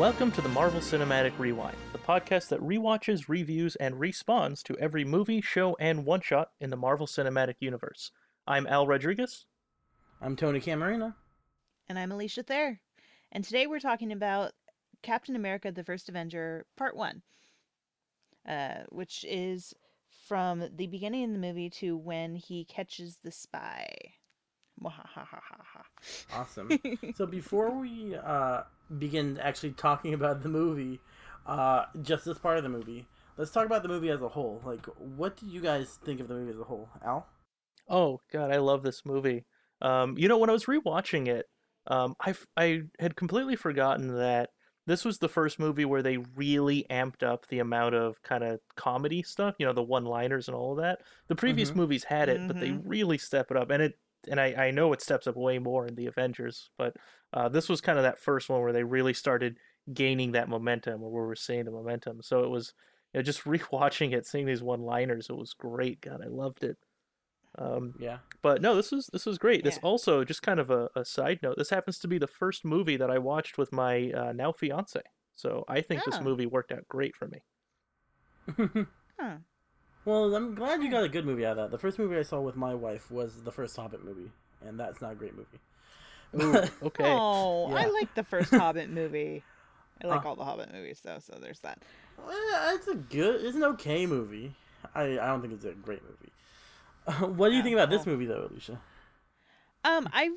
Welcome to the Marvel Cinematic Rewind, the podcast that rewatches, reviews, and respawns to every movie, show, and one shot in the Marvel Cinematic Universe. I'm Al Rodriguez. I'm Tony Camarina. And I'm Alicia Thayer. And today we're talking about Captain America the First Avenger, Part 1, uh, which is from the beginning of the movie to when he catches the spy. Awesome. so before we uh, begin actually talking about the movie, uh, just this part of the movie, let's talk about the movie as a whole. Like, what do you guys think of the movie as a whole, Al? Oh God, I love this movie. Um, you know, when I was rewatching it, um, I I had completely forgotten that this was the first movie where they really amped up the amount of kind of comedy stuff. You know, the one-liners and all of that. The previous mm-hmm. movies had it, mm-hmm. but they mm-hmm. really step it up, and it and I, I know it steps up way more in the Avengers, but uh, this was kind of that first one where they really started gaining that momentum, or where we're seeing the momentum. So it was, you know, just rewatching it, seeing these one-liners, it was great. God, I loved it. Um, yeah. But no, this was this was great. Yeah. This also just kind of a, a, side note. This happens to be the first movie that I watched with my uh, now fiance. So I think oh. this movie worked out great for me. huh. Well, I'm glad you got a good movie out of that. The first movie I saw with my wife was the first Hobbit movie, and that's not a great movie. Ooh, okay. Oh, yeah. I like the first Hobbit movie. I like uh, all the Hobbit movies though, so there's that. Well, it's a good, it's an okay movie. I I don't think it's a great movie. what do you think about this movie though, Alicia? Um, I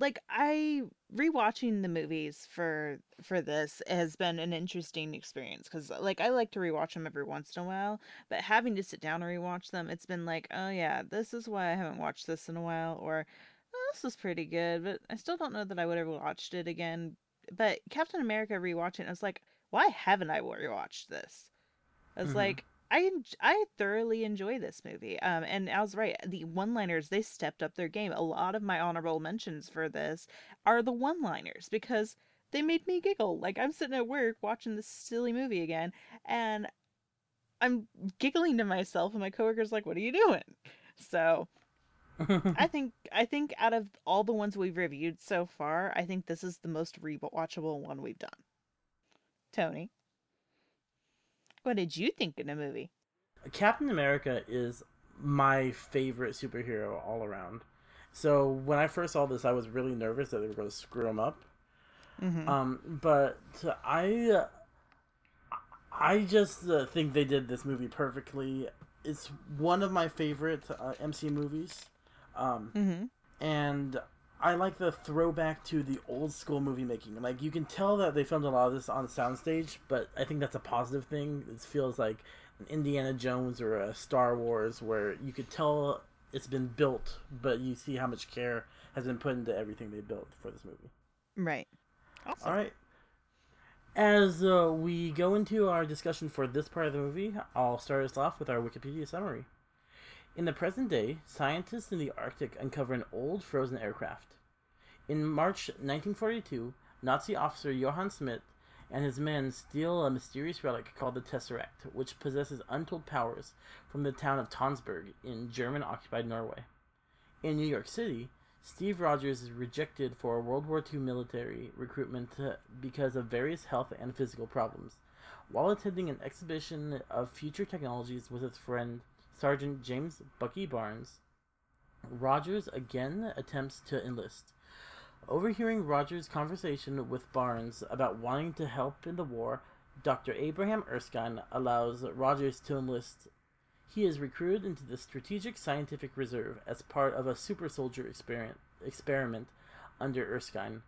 like I rewatching the movies for for this has been an interesting experience because like I like to rewatch them every once in a while, but having to sit down and rewatch them, it's been like, oh yeah, this is why I haven't watched this in a while, or oh, this is pretty good, but I still don't know that I would have watched it again. But Captain America rewatching, I was like, why haven't I rewatched this? I was mm-hmm. like, I I thoroughly enjoy this movie. Um, and I was right. The one-liners they stepped up their game. A lot of my honorable mentions for this are the one-liners because they made me giggle. Like I'm sitting at work watching this silly movie again, and I'm giggling to myself, and my coworker's like, "What are you doing?" So. I think I think out of all the ones we've reviewed so far, I think this is the most rewatchable one we've done. Tony. What did you think of the movie? Captain America is my favorite superhero all around. So when I first saw this, I was really nervous that they were going to screw him up. Mm-hmm. Um, but I, I just uh, think they did this movie perfectly. It's one of my favorite uh, MC movies, um, mm-hmm. and I like the throwback to the old school movie making. Like you can tell that they filmed a lot of this on soundstage, but I think that's a positive thing. It feels like an Indiana Jones or a Star Wars where you could tell it's been built, but you see how much care has been put into everything they built for this movie. Right. Awesome. All right. As uh, we go into our discussion for this part of the movie, I'll start us off with our Wikipedia summary. In the present day, scientists in the Arctic uncover an old frozen aircraft. In March 1942, Nazi officer Johann Schmidt and his men steal a mysterious relic called the Tesseract, which possesses untold powers, from the town of Tonsberg in German occupied Norway. In New York City, Steve Rogers is rejected for World War II military recruitment because of various health and physical problems. While attending an exhibition of future technologies with his friend Sergeant James Bucky Barnes, Rogers again attempts to enlist. Overhearing Rogers' conversation with Barnes about wanting to help in the war, Dr. Abraham Erskine allows Rogers to enlist. He is recruited into the Strategic Scientific Reserve as part of a super soldier experiment under Erskine,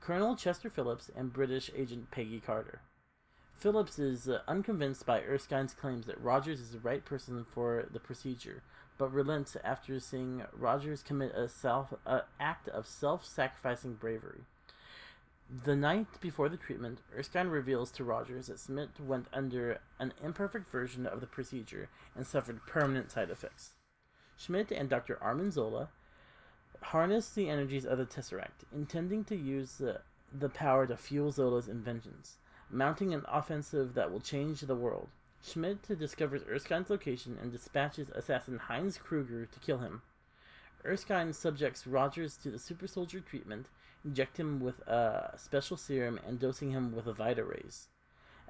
Colonel Chester Phillips, and British agent Peggy Carter. Phillips is uh, unconvinced by Erskine's claims that Rogers is the right person for the procedure, but relents after seeing Rogers commit a self act of self-sacrificing bravery. The night before the treatment, Erskine reveals to Rogers that Schmidt went under an imperfect version of the procedure and suffered permanent side effects. Schmidt and Dr. Arnim Zola harness the energies of the Tesseract, intending to use the, the power to fuel Zola's inventions mounting an offensive that will change the world. Schmidt discovers Erskine's location and dispatches assassin Heinz Kruger to kill him. Erskine subjects Rogers to the super soldier treatment inject him with a special serum, and dosing him with a Vita rays.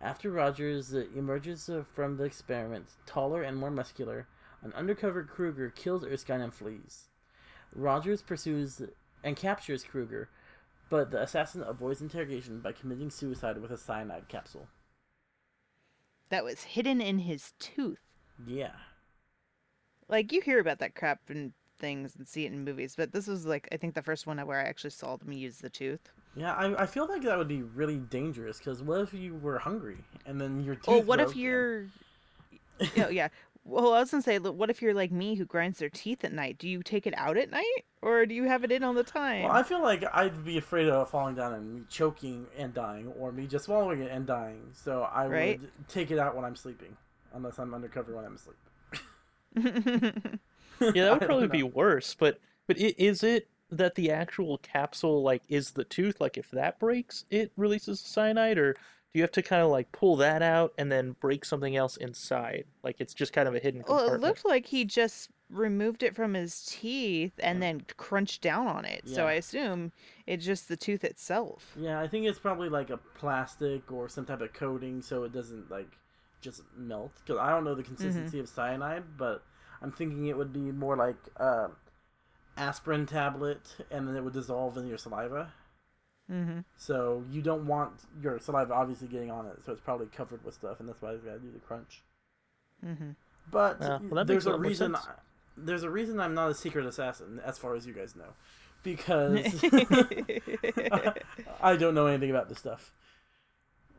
After Rogers emerges from the experiment, taller and more muscular, an undercover Kruger kills Erskine and flees. Rogers pursues and captures Kruger, but the assassin avoids interrogation by committing suicide with a cyanide capsule. That was hidden in his tooth. Yeah. Like you hear about that crap in things and see it in movies, but this was like I think the first one where I actually saw them use the tooth. Yeah, I, I feel like that would be really dangerous because what if you were hungry and then your tooth Well, what if you're? oh yeah. Well, I was gonna say, what if you're like me who grinds their teeth at night? Do you take it out at night, or do you have it in all the time? Well, I feel like I'd be afraid of falling down and me choking and dying, or me just swallowing it and dying. So I Right. would take it out when I'm sleeping, unless I'm undercover when I'm asleep. Yeah, that would probably be worse. But but is it that the actual capsule like is the tooth? Like if that breaks, it releases cyanide, or do you have to kind of like pull that out and then break something else inside? Like it's just kind of a hidden well, it looked like he just removed it from his teeth and then crunched down on it. So I assume it's just the tooth itself. Yeah, I think it's probably like a plastic or some type of coating so it doesn't like just melt. Because I don't know the consistency of cyanide, but I'm thinking it would be more like uh, aspirin tablet, and then it would dissolve in your saliva. Mm-hmm. So you don't want your saliva obviously getting on it, so it's probably covered with stuff, and that's why you gotta do the crunch. Mm-hmm. But Yeah, well, there's a a reason. sense. There's a reason I'm not a secret assassin, as far as you guys know, because I don't know anything about this stuff,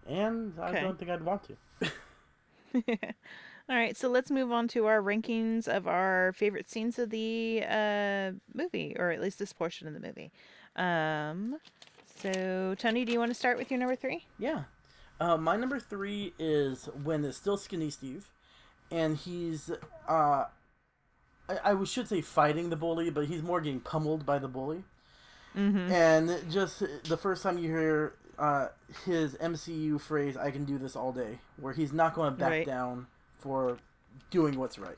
and I don't think I'd want to. All right, so let's move on to our rankings of our favorite scenes of the uh, movie, or at least this portion of the movie. Um, so, Tony, do you want to start with your number three? Yeah. Uh, my number three is when it's still Skinny Steve, and he's uh, I, I should say fighting the bully, but he's more getting pummeled by the bully. Mm-hmm. And just the first time you hear uh, his MCU phrase, "I can do this all day," where he's not going to back Right. down for doing what's right,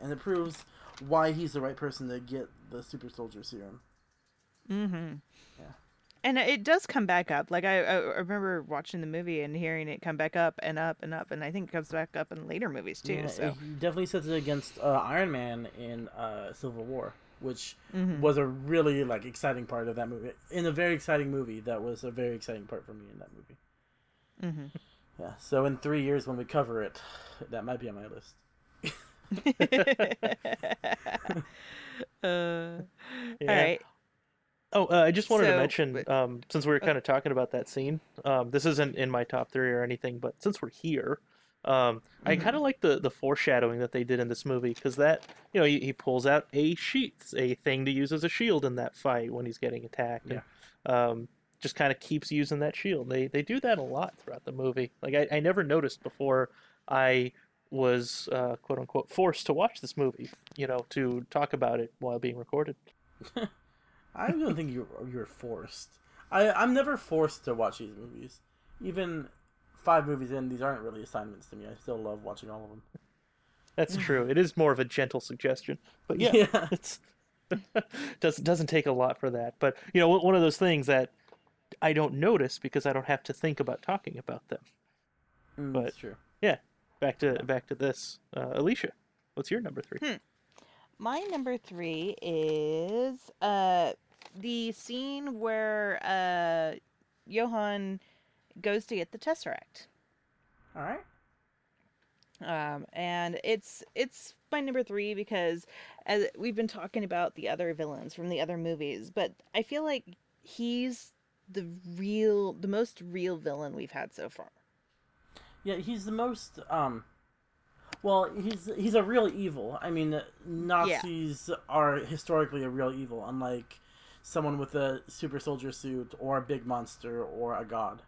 and it proves why he's the right person to get the super soldier serum. Mm-hmm. Yeah. And it does come back up. Like I, I remember watching the movie and hearing it come back up and up and up, and I think it comes back up in later movies too. Yeah, so he definitely sets it against uh, Iron Man in uh, Civil War, which Mhm. was a really like exciting part of that movie. In a very exciting movie, that was a very exciting part for me in that movie. Mhm. Yeah. So in three years when we cover it, that might be on my list. uh, Yeah. All right. Oh, uh, I just wanted to mention, but- um, since we were kind of talking about that scene, um, this isn't in my top three or anything, but since we're here, um, I Mhm. kind of like the the foreshadowing that they did in this movie because that, you know, he, he pulls out a sheath, a thing to use as a shield in that fight when he's getting attacked. and, um, just kind of keeps using that shield. They they do that a lot throughout the movie. Like I, I never noticed before I was uh, quote unquote forced to watch this movie, you know, to talk about it while being recorded. I don't think you you're forced. I I'm never forced to watch these movies. Even five movies in, these aren't really assignments to me. I still love watching all of them. That's true. It is more of a gentle suggestion, but yeah, Yeah. it's doesn't doesn't take a lot for that. But you know, one of those things that I don't notice because I don't have to think about talking about them. Mm, But- that's true. Yeah, back to back to this, uh, Alicia. What's your number three? My number three is uh the scene where uh Johann goes to get the Tesseract. All right. Um, and it's it's my number three because as we've been talking about the other villains from the other movies, but I feel like he's the real, the most real villain we've had so far. Yeah, he's the most um well, he's he's a real evil. I mean, Nazis are historically a real evil, unlike someone with a super soldier suit or a big monster or a god.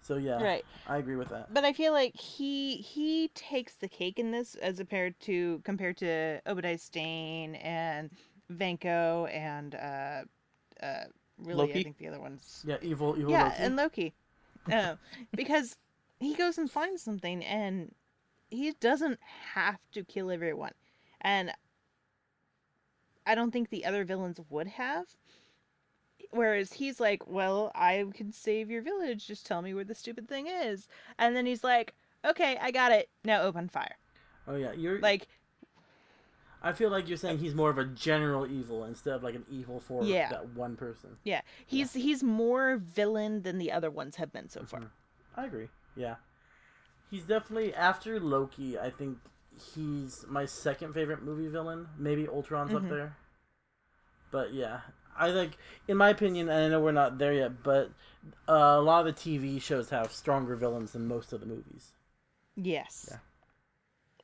So yeah, Right. I agree with that. But I feel like he he takes the cake in this as compared to compared to Obadiah Stane and Vanko and uh uh really Loki? I think the other ones Yeah, evil, evil yeah Loki. and Loki no because he goes and finds something and he doesn't have to kill everyone and I don't think the other villains would have whereas he's like, "Well, I can save your village. Just tell me where the stupid thing is." And then he's like, "Okay, I got it. Now open fire." Oh yeah, you're Like, I feel like you're saying he's more of a general evil instead of like an evil for Yeah. that one person. yeah, he's he's more villain than the other ones have been so far. Mhm. I agree. Yeah. He's definitely after Loki, I think he's my second favorite movie villain. Maybe Ultron's Mhm. up there. But yeah, I think in my opinion, and I know we're not there yet, but uh, a lot of the TV shows have stronger villains than most of the movies. Yes. Yeah.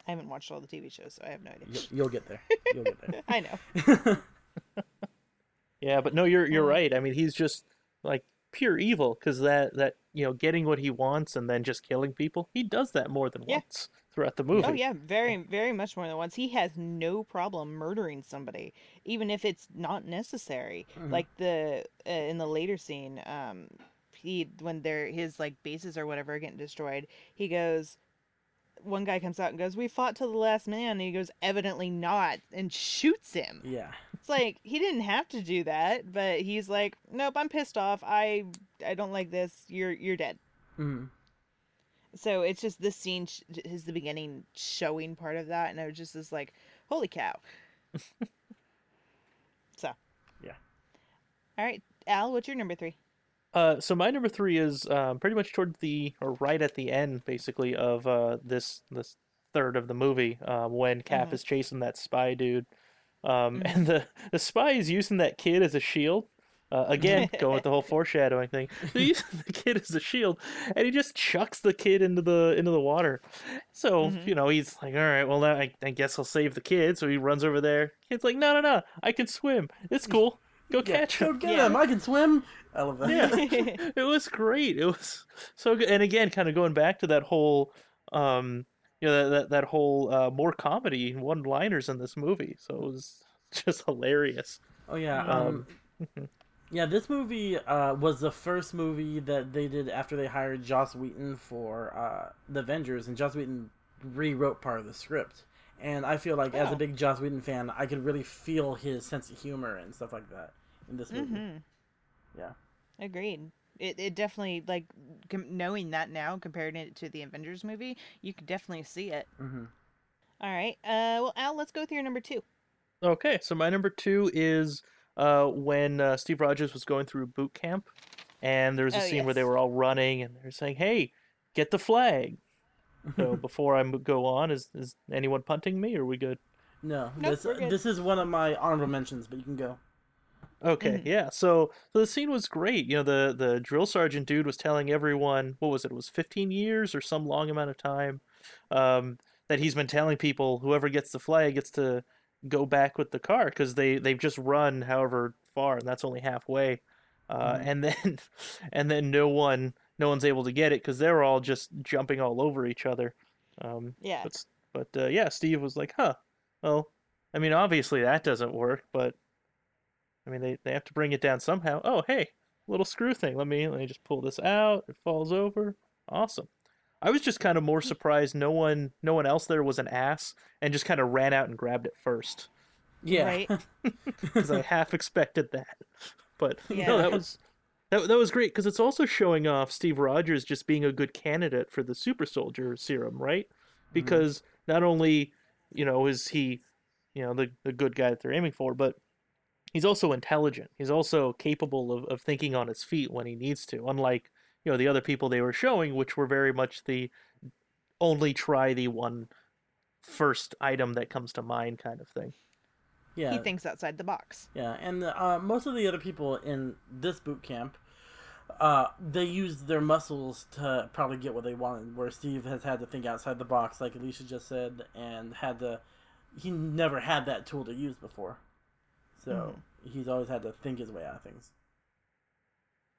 I haven't watched all the TV shows, so I have no idea. You'll, you'll get there. You'll get there. I know. Yeah, but no, you're you're Mhm. right. I mean, he's just like pure evil because that that you know getting what he wants and then just killing people. He does that more than Yeah. once throughout the movie. Oh yeah, very very much more than once. He has no problem murdering somebody, even if it's not necessary. Mhm. Like the uh, in the later scene, um, he when their his like bases or whatever are getting destroyed, he goes. One guy comes out and goes, "We fought till the last man," and he goes, "Evidently not," and shoots him. yeah. It's like he didn't have to do that, but he's like, "Nope, I'm pissed off. I I don't like this. You're you're dead." Mhm. So it's just this scene sh- is the beginning showing part of that, and I was just is like, holy cow. so. Yeah. All right, Al, what's your number three? Uh, so my number three is um, pretty much toward the or right at the end, basically, of uh, this this third of the movie um, when Cap Mhm. is chasing that spy dude, um, Mhm. and the the spy is using that kid as a shield. Uh, again, going with the whole foreshadowing thing. They're using the kid as a shield, and he just chucks the kid into the into the water. So Mhm. you know he's like, all right, well, now I, I guess I'll save the kid. So he runs over there. Kid's like, no, no, no, I can swim. It's cool. Go Yeah, catch Go him. get Yeah. him! I can swim. I love that. Yeah. it was great. It was so good. And again, kind of going back to that whole, um, you know, that that, that whole uh, more comedy one-liners in this movie. So it was just hilarious. Oh yeah. Um, Um, yeah, this movie uh, was the first movie that they did after they hired Joss Whedon for uh, the Avengers, and Joss Whedon rewrote part of the script. And I feel like, as Oh. a big Joss Whedon fan, I could really feel his sense of humor and stuff like that in this movie. hmm Yeah. Agreed. It, it definitely like com- knowing that now comparing it to the Avengers movie, you could definitely see it. hmm All right. Uh, well, Al, let's go with your number two. Okay, so my number two is uh, when uh, Steve Rogers was going through boot camp, and there was a Oh, scene where they were all running, and they're saying, "Hey, get the flag." So before I go on, is is anyone punting me? Or are we good? no, Nope, this we're good. this is one of my honorable mentions, but you can go. Okay, Mhm. yeah. So so the scene was great. You know, the the drill sergeant dude was telling everyone what was it? It was 15 years or some long amount of time um, that he's been telling people whoever gets the flag gets to go back with the car because they they've just run however far and that's only halfway. Uh, Mhm. And then and then no one no one's able to get it because they're all just jumping all over each other. Um, Yeah. but but uh, yeah, Steve was like, huh. Well, I mean, obviously that doesn't work, but I mean, they, they have to bring it down somehow. Oh, hey, little screw thing. Let me let me just pull this out. It falls over. Awesome. I was just kind of more surprised no one no one else there was an ass and just kind of ran out and grabbed it first Yeah. Right. because I half expected that. But Yeah. no, that was that, that was great because it's also showing off Steve Rogers just being a good candidate for the super soldier serum, right? Mm-hmm. Because not only, you know, is he, you know, the the good guy that they're aiming for, but he's also intelligent. He's also capable of, of thinking on his feet when he needs to, unlike, you know, the other people they were showing, which were very much the only try the one first item that comes to mind kind of thing. yeah. He thinks outside the box. Yeah, and uh, most of the other people in this boot camp, uh, they used their muscles to probably get what they wanted. Where Steve has had to think outside the box, like Alicia just said, and had to. He never had that tool to use before, so he's always had to think his way out of things.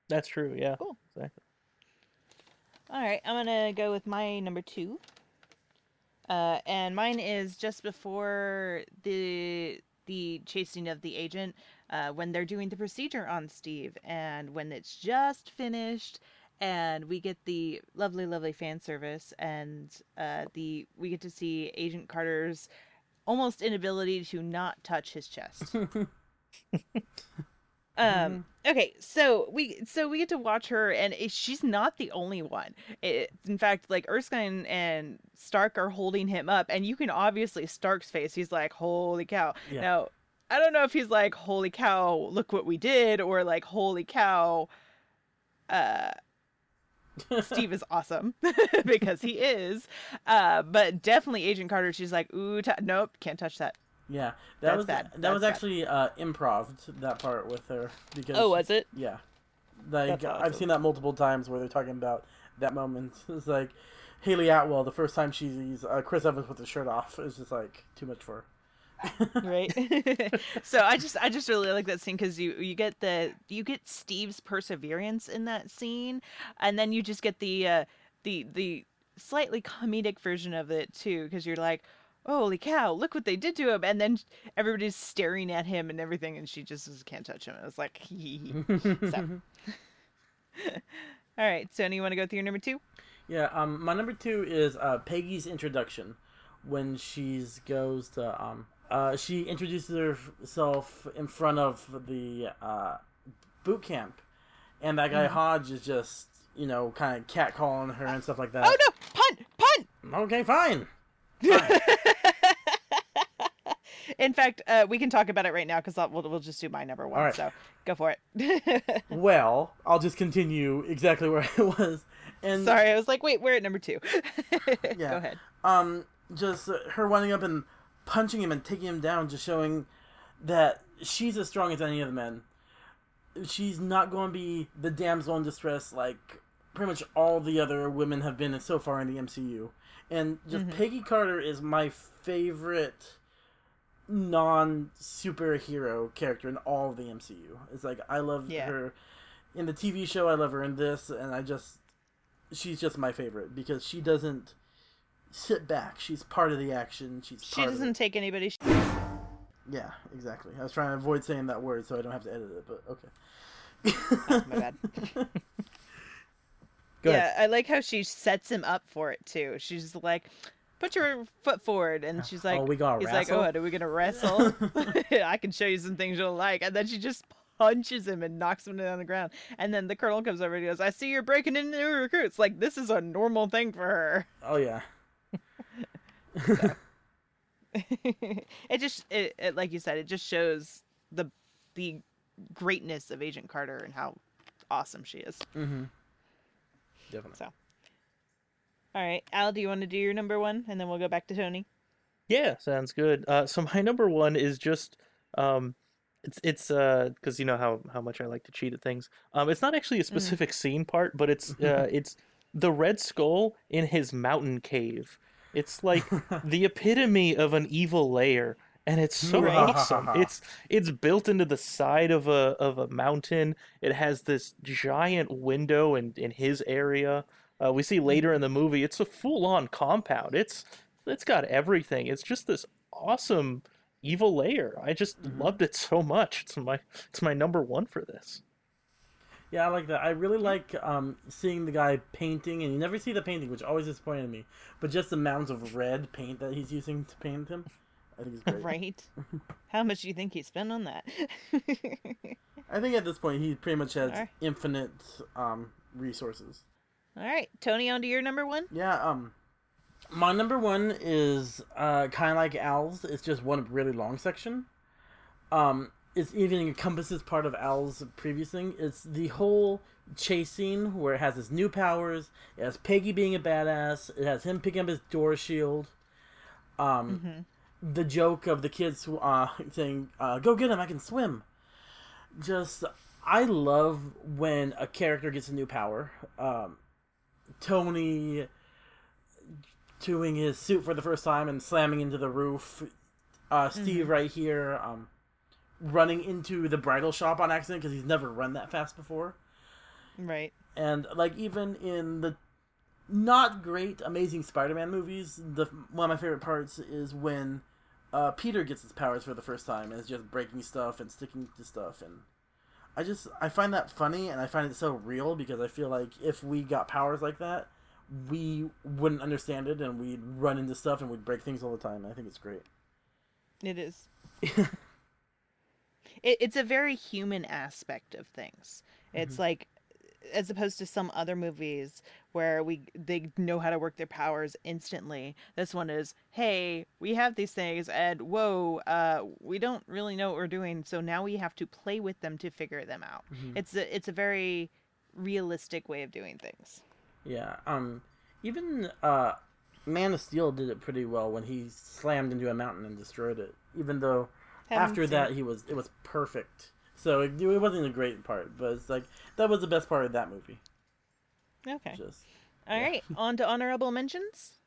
That's true, yeah. Cool. Exactly. All right, I'm gonna go with my number two. Uh, and mine is just before the the chasing of the agent, uh, when they're doing the procedure on Steve, and when it's just finished, and we get the lovely, lovely fan service, and uh, the we get to see Agent Carter's almost inability to not touch his chest. Um. Okay. So we so we get to watch her, and it, she's not the only one. It, in fact, like Erskine and Stark are holding him up, and you can obviously Stark's face. He's like, "Holy cow!" Yeah. Now, I don't know if he's like, "Holy cow! Look what we did," or like, "Holy cow!" Uh, Steve is awesome because he is. Uh, but definitely Agent Carter. She's like, "Ooh, t- nope, can't touch that." Yeah, that That's was bad. that That's was bad. actually uh, improv that part with her because Oh, was it? yeah, like That's I've seen that multiple times where they're talking about that moment. It's like Hayley Atwell the first time she sees uh, Chris Evans with his shirt off is just like too much for her. right? So i just i just really like that scene because you you get the you get steve's perseverance in that scene and then you just get the uh the the slightly comedic version of it too because you're like holy cow look what they did to him and then everybody's staring at him and everything and she just can't touch him. It was like so all right so you want to go through your number two? Yeah, um, my number two is uh, Peggy's introduction when she's goes to um, uh, she introduces herself in front of the uh, boot camp, and that guy Hodge is just you know kind of catcalling her and stuff like that. oh no punt punt Okay, fine. Fine. In fact, uh, we can talk about it right now because we'll, we'll just do my number one. Right. So go for it. well, I'll just continue exactly where I was, and Sorry, I was like, wait, we're at number two. Yeah. Go ahead. um, just uh, her winding up and punching him and taking him down, just showing that she's as strong as any of the men. She's not going to be the damsel in distress like pretty much all the other women have been so far in the MCU. And just Mhm. Peggy Carter is my favorite non superhero character in all of the MCU. It's like I love Yeah. her in the TV show, I love her in this, and I just she's just my favorite because she doesn't sit back. She's part of the action. She's She doesn't take anybody. Sh- Yeah, exactly. I was trying to avoid saying that word so I don't have to edit it, but okay. Oh, my bad. Yeah. I like how she sets him up for it too. She's like, "Put your foot forward," and she's oh, like, oh, we got "He's wrestle? like, oh, are we gonna wrestle? I can show you some things you'll like." And then she just punches him and knocks him down the ground. And then the colonel comes over and goes, "I see you're breaking into new recruits." Like this is a normal thing for her. Oh yeah. it just it, it like you said it just shows the the greatness of agent carter and how awesome she is mm-hmm. Definitely. so all right al do you want to do your number one and then we'll go back to tony Yeah, sounds good. Uh, so my number one is just um, it's it's uh because you know how how much I like to cheat at things. Um, it's not actually a specific scene part, but it's uh it's the Red Skull in his mountain cave. It's like the epitome of an evil lair, and it's so Right. awesome. It's it's built into the side of a of a mountain. It has this giant window in in his area. Uh, we see later in the movie, it's a full on compound. It's it's got everything. It's just this awesome evil layer. I just Mhm. loved it so much. It's my it's my number one for this. Yeah, I like that. I really like um, seeing the guy painting, and you never see the painting, which always disappointed me. But just the mounds of red paint that he's using to paint him, I think it's great. right how much do you think he spent on that I think at this point he pretty much has Alright. infinite um, resources. all right tony on to your number one Yeah, um my number one is uh kinda like Al's, it's just one really long section. Um it's even encompasses part of Al's previous thing. It's the whole chase scene where it has his new powers, it has Peggy being a badass, it has him picking up his door shield. Um Mhm. the joke of the kids uh saying, uh, go get him, I can swim. Just I love when a character gets a new power. Um Tony doing his suit for the first time and slamming into the roof. Uh, Steve right here, um, running into the bridal shop on accident because he's never run that fast before. right And like even in the not great Amazing Spider-Man movies, the one of my favorite parts is when uh, Peter gets his powers for the first time and is just breaking stuff and sticking to stuff and. I just I find that funny and I find it so real because I feel like if we got powers like that, we wouldn't understand it and we'd run into stuff and we'd break things all the time. I think it's great. it is it, it's a very human aspect of things. It's Mhm. like as opposed to some other movies where we they know how to work their powers instantly. This one is, hey, we have these things and whoa, uh we don't really know what we're doing, so now we have to play with them to figure them out. Mhm. It's a it's a very realistic way of doing things. Yeah. Um. Even uh, Man of Steel did it pretty well when he slammed into a mountain and destroyed it. Even though after that it. he was it was perfect. So it, it wasn't a great part, but it's like that was the best part of that movie. Okay. Just All yeah. right, on to honorable mentions.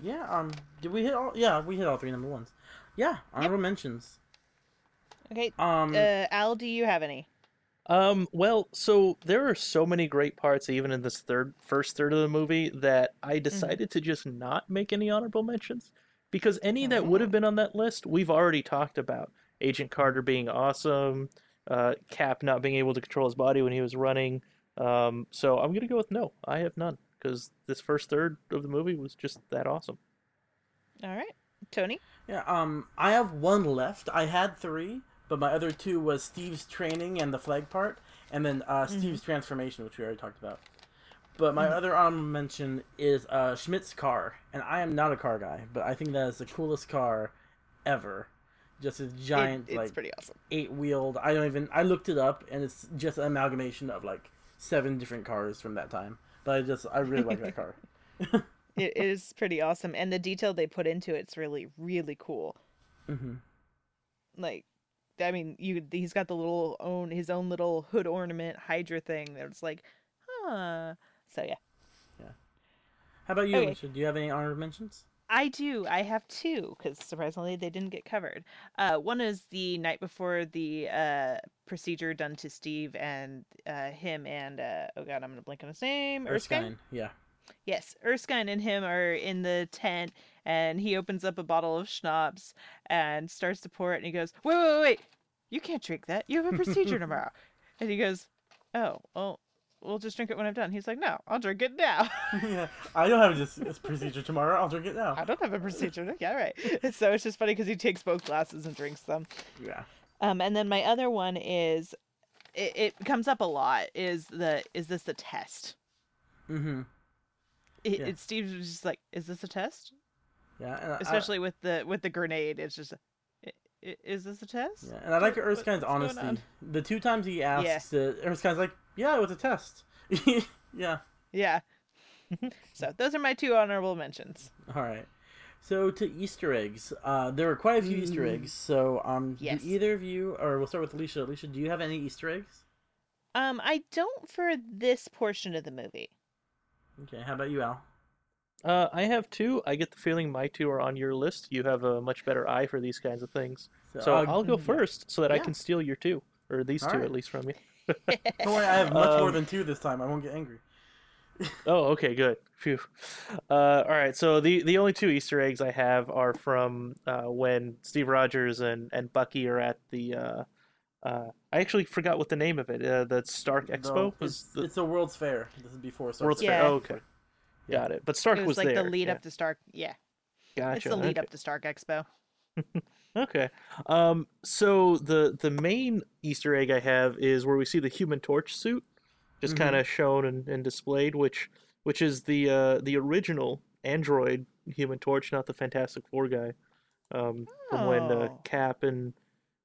yeah. Um. Did we hit all? Yeah, we hit all three number ones. Yeah. Honorable mentions. Okay. Um. Uh, Al, do you have any? Um, well, so there are so many great parts even in this third first third of the movie that I decided to just not make any honorable mentions because any that would have Oh. been on that list we've already talked about. Agent Carter being awesome, uh, Cap not being able to control his body when he was running. Um, so I'm gonna go with no. I have none because this first third of the movie was just that awesome. All right, Tony. Yeah, um, I have one left. I had three, but my other two was Steve's training and the flag part, and then uh, Steve's transformation, which we already talked about. But my other honorable mention is uh, Schmidt's car, and I am not a car guy, but I think that is the coolest car ever. Just a It- giant, it's like pretty awesome. eight wheeled. I don't even. I looked it up, and it's just an amalgamation of like seven different cars from that time. But I just, I really like that car. It is pretty awesome, and the detail they put into it's really, really cool. hmm Like, I mean, you he's got the little own his own little hood ornament Hydra thing. That's like, huh. So yeah, Yeah. How about you, Okay. Alicia? Do you have any honorable mentions? I do. I have two because surprisingly they didn't get covered. Uh, one is the night before the uh, procedure done to Steve and uh, him and uh, oh god, I'm gonna blink on his name. Erskine. Erskine. Yeah. Yes, Erskine and him are in the tent, and he opens up a bottle of schnapps and starts to pour it, and he goes, "Wait, wait, wait, wait! You can't drink that. You have a procedure tomorrow." And he goes, "Oh, well, we'll just drink it when I'm done." He's like, "No, I'll drink it now." yeah, I don't have this, this procedure tomorrow. I'll drink it now. I don't have a procedure. Yeah, right. So it's just funny because he takes both glasses and drinks them. Yeah. Um, and then my other one is, it, it comes up a lot. Is the is this a test? Mm-hmm. It, Yeah. it Steve was just like, "Is this a test?" Yeah. And I- especially with the with the grenade it's just "I- i- is this a test yeah, and I like What- Erskine's what's going honesty. The two times he asks, uh, Erskine's like, "Yeah, it was a test." yeah. yeah so those are my two honorable mentions All right. So to Easter eggs, uh, there were quite a few Easter eggs. So um, Yes. do either of you, or we'll start with Alicia. Alicia, do you have any Easter eggs? um i don't for this portion of the movie Okay. How about you, Al? Uh, I have two. I get the feeling my two are on your list. You have a much better eye for these kinds of things. So uh, I'll go first so that I can steal your two, or these All two right. at least from you. Don't worry, I have much more Um, than two this time. I won't get angry. Oh, okay, good. Phew. Uh, all right, so the the only two Easter eggs I have are from uh, when Steve Rogers and, and Bucky are at the. Uh, uh, I actually forgot what the name of it. Uh, the Stark Expo No, it's, the it's a World's Fair. This is before Star World's Wars. Fair. Oh, okay, Yeah. got it. But Stark it was, like there. the lead yeah. up to stark yeah Gotcha. it's the lead okay. up to stark expo Okay. Um. So the the main Easter egg I have is where we see the Human Torch suit, just Mhm. kind of shown and, and displayed, which which is the uh the original android Human Torch, not the Fantastic Four guy. Um, from when uh, Oh. Cap and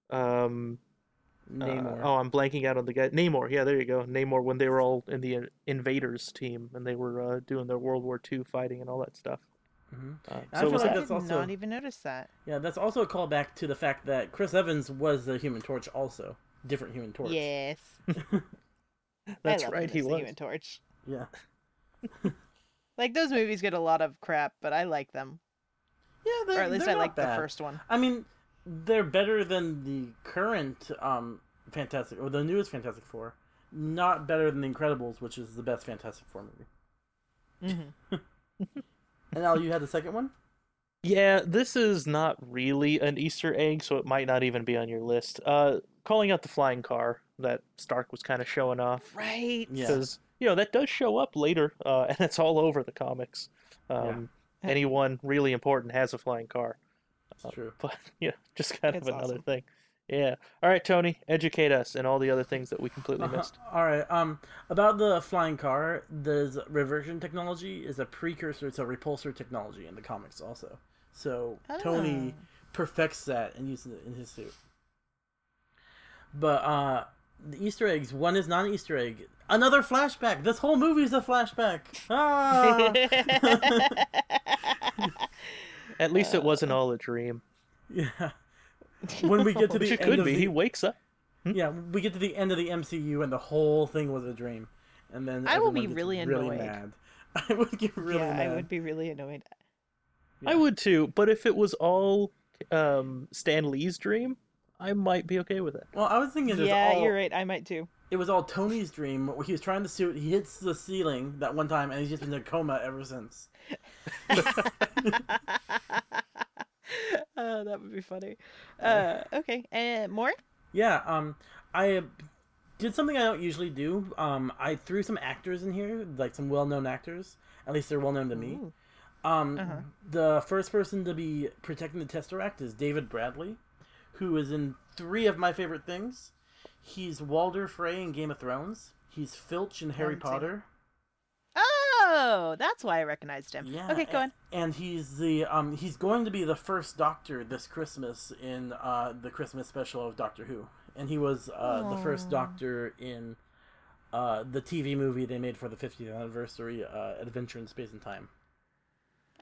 um uh, Namor. oh, I'm blanking out on the guy. Namor. Yeah, there you go. Namor when they were all in the Invaders team and they were uh, doing their World War II fighting and all that stuff. Mhm. Uh, I so feel was like i that? that's did also- not even notice that Yeah, that's also a callback to the fact that Chris Evans was the Human Torch, also different Human Torch. yes That's I love right. him He as the was. Human torch Yeah. like those movies get a lot of crap but i like them Yeah, or they're, at least i not like the first one I mean, they're better than the current um Fantastic or the newest Fantastic Four. Not better than the Incredibles, which is the best Fantastic Four movie. hmm And Al, you had the second one. Yeah, this is not really an Easter egg, so it might not even be on your list. Uh, calling out the flying car that Stark was kind of showing off, right Yeah. because you know that does show up later, uh, and it's all over the comics. Um, Anyone really important has a flying car. It's true. But yeah, just kind It's of another awesome. thing. Yeah. All right, Tony, educate us and all the other things that we completely Uh-huh. missed. All right. Um, about the flying car, the reversion technology is a precursor to a repulsor technology in the comics, also. So Tony Ah. perfects that and uses it in his suit. But uh, the Easter eggs. One is not an Easter egg. Another flashback. This whole movie is a flashback. Ah. At least it Uh, wasn't all a dream. yeah. When we get to the it end could of be. the He wakes up. yeah, we get to the end of the MCU and the whole thing was a dream, and then I will be gets really really annoyed. mad. I would get really yeah, mad. I would be really annoyed. Yeah. I would too, but if it was all um, Stan Lee's dream, I might be okay with it. Well, I was thinking it was Yeah, all you're right. I might too. it was all Tony's dream. Where he was trying to suit. He hits the ceiling that one time, and he's just been in a coma ever since. uh, that would be funny. Uh, okay, and more? Yeah. Um, I did something I don't usually do. Um, I threw some actors in here, like some well-known actors. At least they're well-known to me. Ooh. Um, Uh-huh. the first person to be protecting the Tesseract is David Bradley, who is in three of my favorite things. He's Walder Frey in Game of Thrones. He's Filch in Harry. Potter. Oh, that's why I recognized him. Yeah. Okay, go on. And he's the um he's going to be the first Doctor this Christmas in uh the Christmas special of Doctor Who, and he was uh the first Doctor in uh the TV movie they made for the 50th anniversary, uh, Adventure in Space and Time.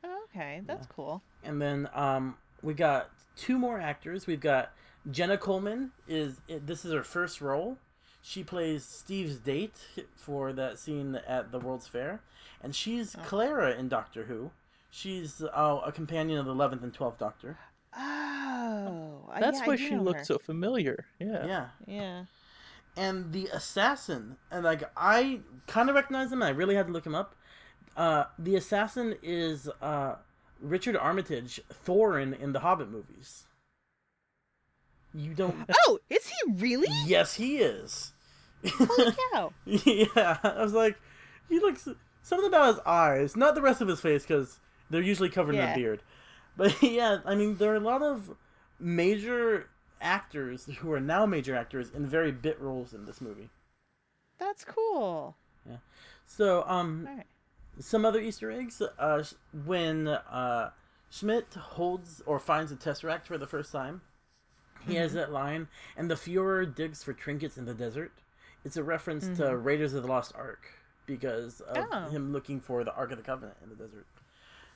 Oh, okay, that's cool. And then um, we got two more actors. We've got Jenna Coleman. Is this is her first role? She plays Steve's date for that scene at the World's Fair, and she's Oh. Clara in Doctor Who. She's uh, a companion of the eleventh and twelfth Doctor. Oh, That's yeah, I why she know looked her. so familiar. Yeah. Yeah, Yeah. and the assassin, and like I kind of recognize him. I really had to look him up. Uh, the assassin is uh, Richard Armitage, Thorin in the Hobbit movies. You don't. Oh, is he really? Yes, he is. Holy cow! yeah, I was like, he looks something about his eyes, not the rest of his face because they're usually covered in a beard. But yeah, I mean, there are a lot of major actors who are now major actors in very bit roles in this movie. That's cool. Yeah. So, um, right. some other Easter eggs. Uh, when uh, Schmidt holds or finds the Tesseract for the first time, he has that line, and the Fuhrer digs for trinkets in the desert. It's a reference to Raiders of the Lost Ark because of Oh. him looking for the Ark of the Covenant in the desert.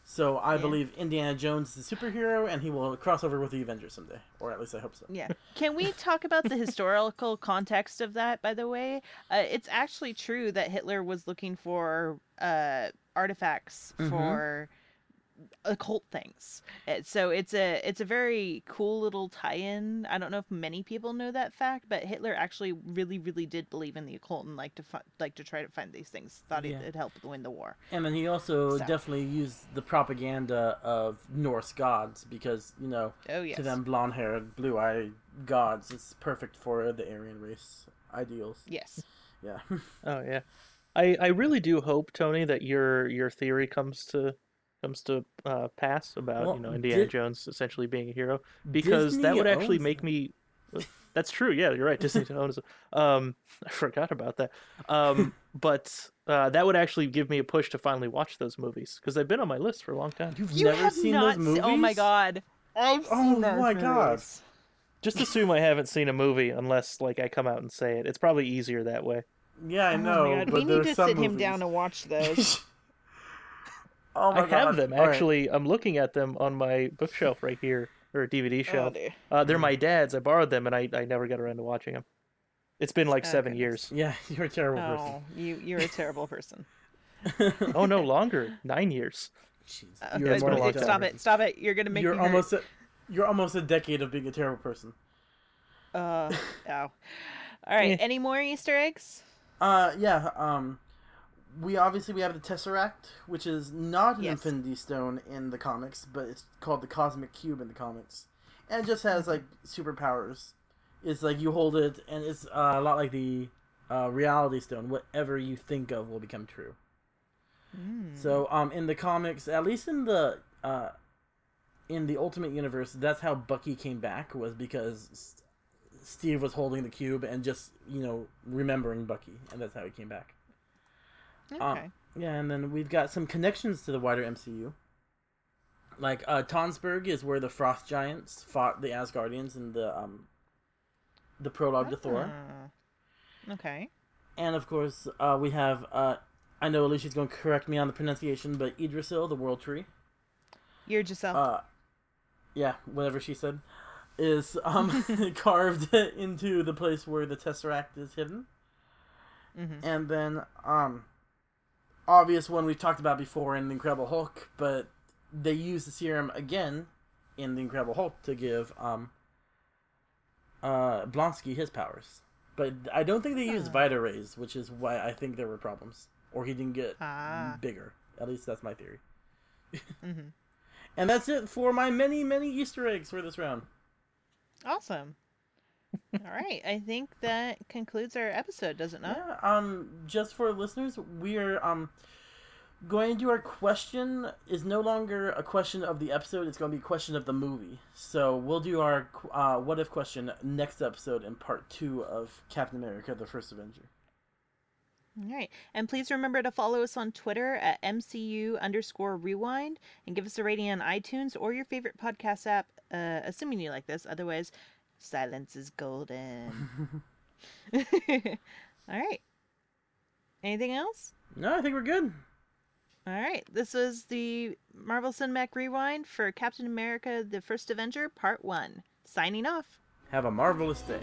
So I Yeah. believe Indiana Jones is a superhero, and he will cross over with the Avengers someday, or at least I hope so. Yeah. Can we talk about the historical context of that, by the way? Uh, it's actually true that Hitler was looking for uh, artifacts Mhm. for occult things. So it's a it's a very cool little tie-in. I don't know if many people know that fact, but Hitler actually really really did believe in the occult and like to fi- like to try to find these things. Thought Yeah. it, it helped win the war. And then he also So. definitely used the propaganda of Norse gods because you know Oh yes. to them blonde-haired, blue-eyed gods, it's perfect for the Aryan race ideals. Yes. Yeah. Oh yeah. I I really do hope Tony that your your theory comes to comes to uh, pass about Well, you know Indiana Di- Jones essentially being a hero because that would actually make me. That's true. Yeah, you're right. Disney owns. it. Um, I forgot about that. Um, but uh, that would actually give me a push to finally watch those movies because they've been on my list for a long time. You've You never have seen not those movies? se- Oh my god. I've Oh seen those my God. Just assume I haven't seen a movie unless like I come out and say it. It's probably easier that way. Yeah, I Oh know. my god, but we need to some sit him down and watch those. Oh my I have them All right. actually. I'm looking at them on my bookshelf right here or DVD oh, shelf. dear. Uh, they're my dad's. I borrowed them, and I, I never got around to watching them. It's been like Oh, seven goodness. years. Yeah, you're a terrible person. Oh, you you're a terrible person. person. Oh no, longer nine years. Jeez. Uh, You're It's more been a like long a- stop it! Stop it! You're gonna make You're me hurt. almost a, you're almost a decade of being a terrible person. Uh, ow. All right. Eh. Any more Easter eggs? Uh, yeah. Um, we obviously we have the Tesseract, which is not an Yes. Infinity Stone in the comics, but it's called the Cosmic Cube in the comics, and it just has like superpowers. It's like you hold it, and it's uh, a lot like the uh, Reality Stone. Whatever you think of will become true. Mm. So, um, in the comics, at least in the uh, in the Ultimate Universe, that's how Bucky came back was because Steve was holding the cube and just you know remembering Bucky, and that's how he came back. Okay. Um, yeah, and then we've got some connections to the wider MCU. Like uh, Tonsberg is where the Frost Giants fought the Asgardians in the um, the prologue to Thor, Ah. Okay. and of course uh, we have uh, I know Alicia's going to correct me on the pronunciation, but Idrisil, the World Tree. You're Giselle. uh yeah whatever she said is um carved into the place where the tesseract is hidden Mhm. and then um obvious one we've talked about before in the incredible hulk but they use the serum again in the incredible hulk to give um uh blonsky his powers but i don't think they used Ah. vita rays which is why i think there were problems or he didn't get Ah. bigger at least that's my theory hmm and that's it for my many, many Easter eggs for this round. Awesome. All right. I think that concludes our episode, does it not? Yeah. Um. Just for listeners, we are um going to do our question is no longer a question of the episode. It's going to be a question of the movie. So we'll do our uh, what if question next episode in part two of Captain America: The First Avenger. All right. And please remember to follow us on Twitter at MCU underscore rewind and give us a rating on iTunes or your favorite podcast app, uh, assuming you like this. Otherwise, silence is golden. All right. Anything else? No, I think we're good. All right. This was the Marvel Cinematic Rewind for Captain America The First Avenger, Part 1. Signing off. Have a marvelous day.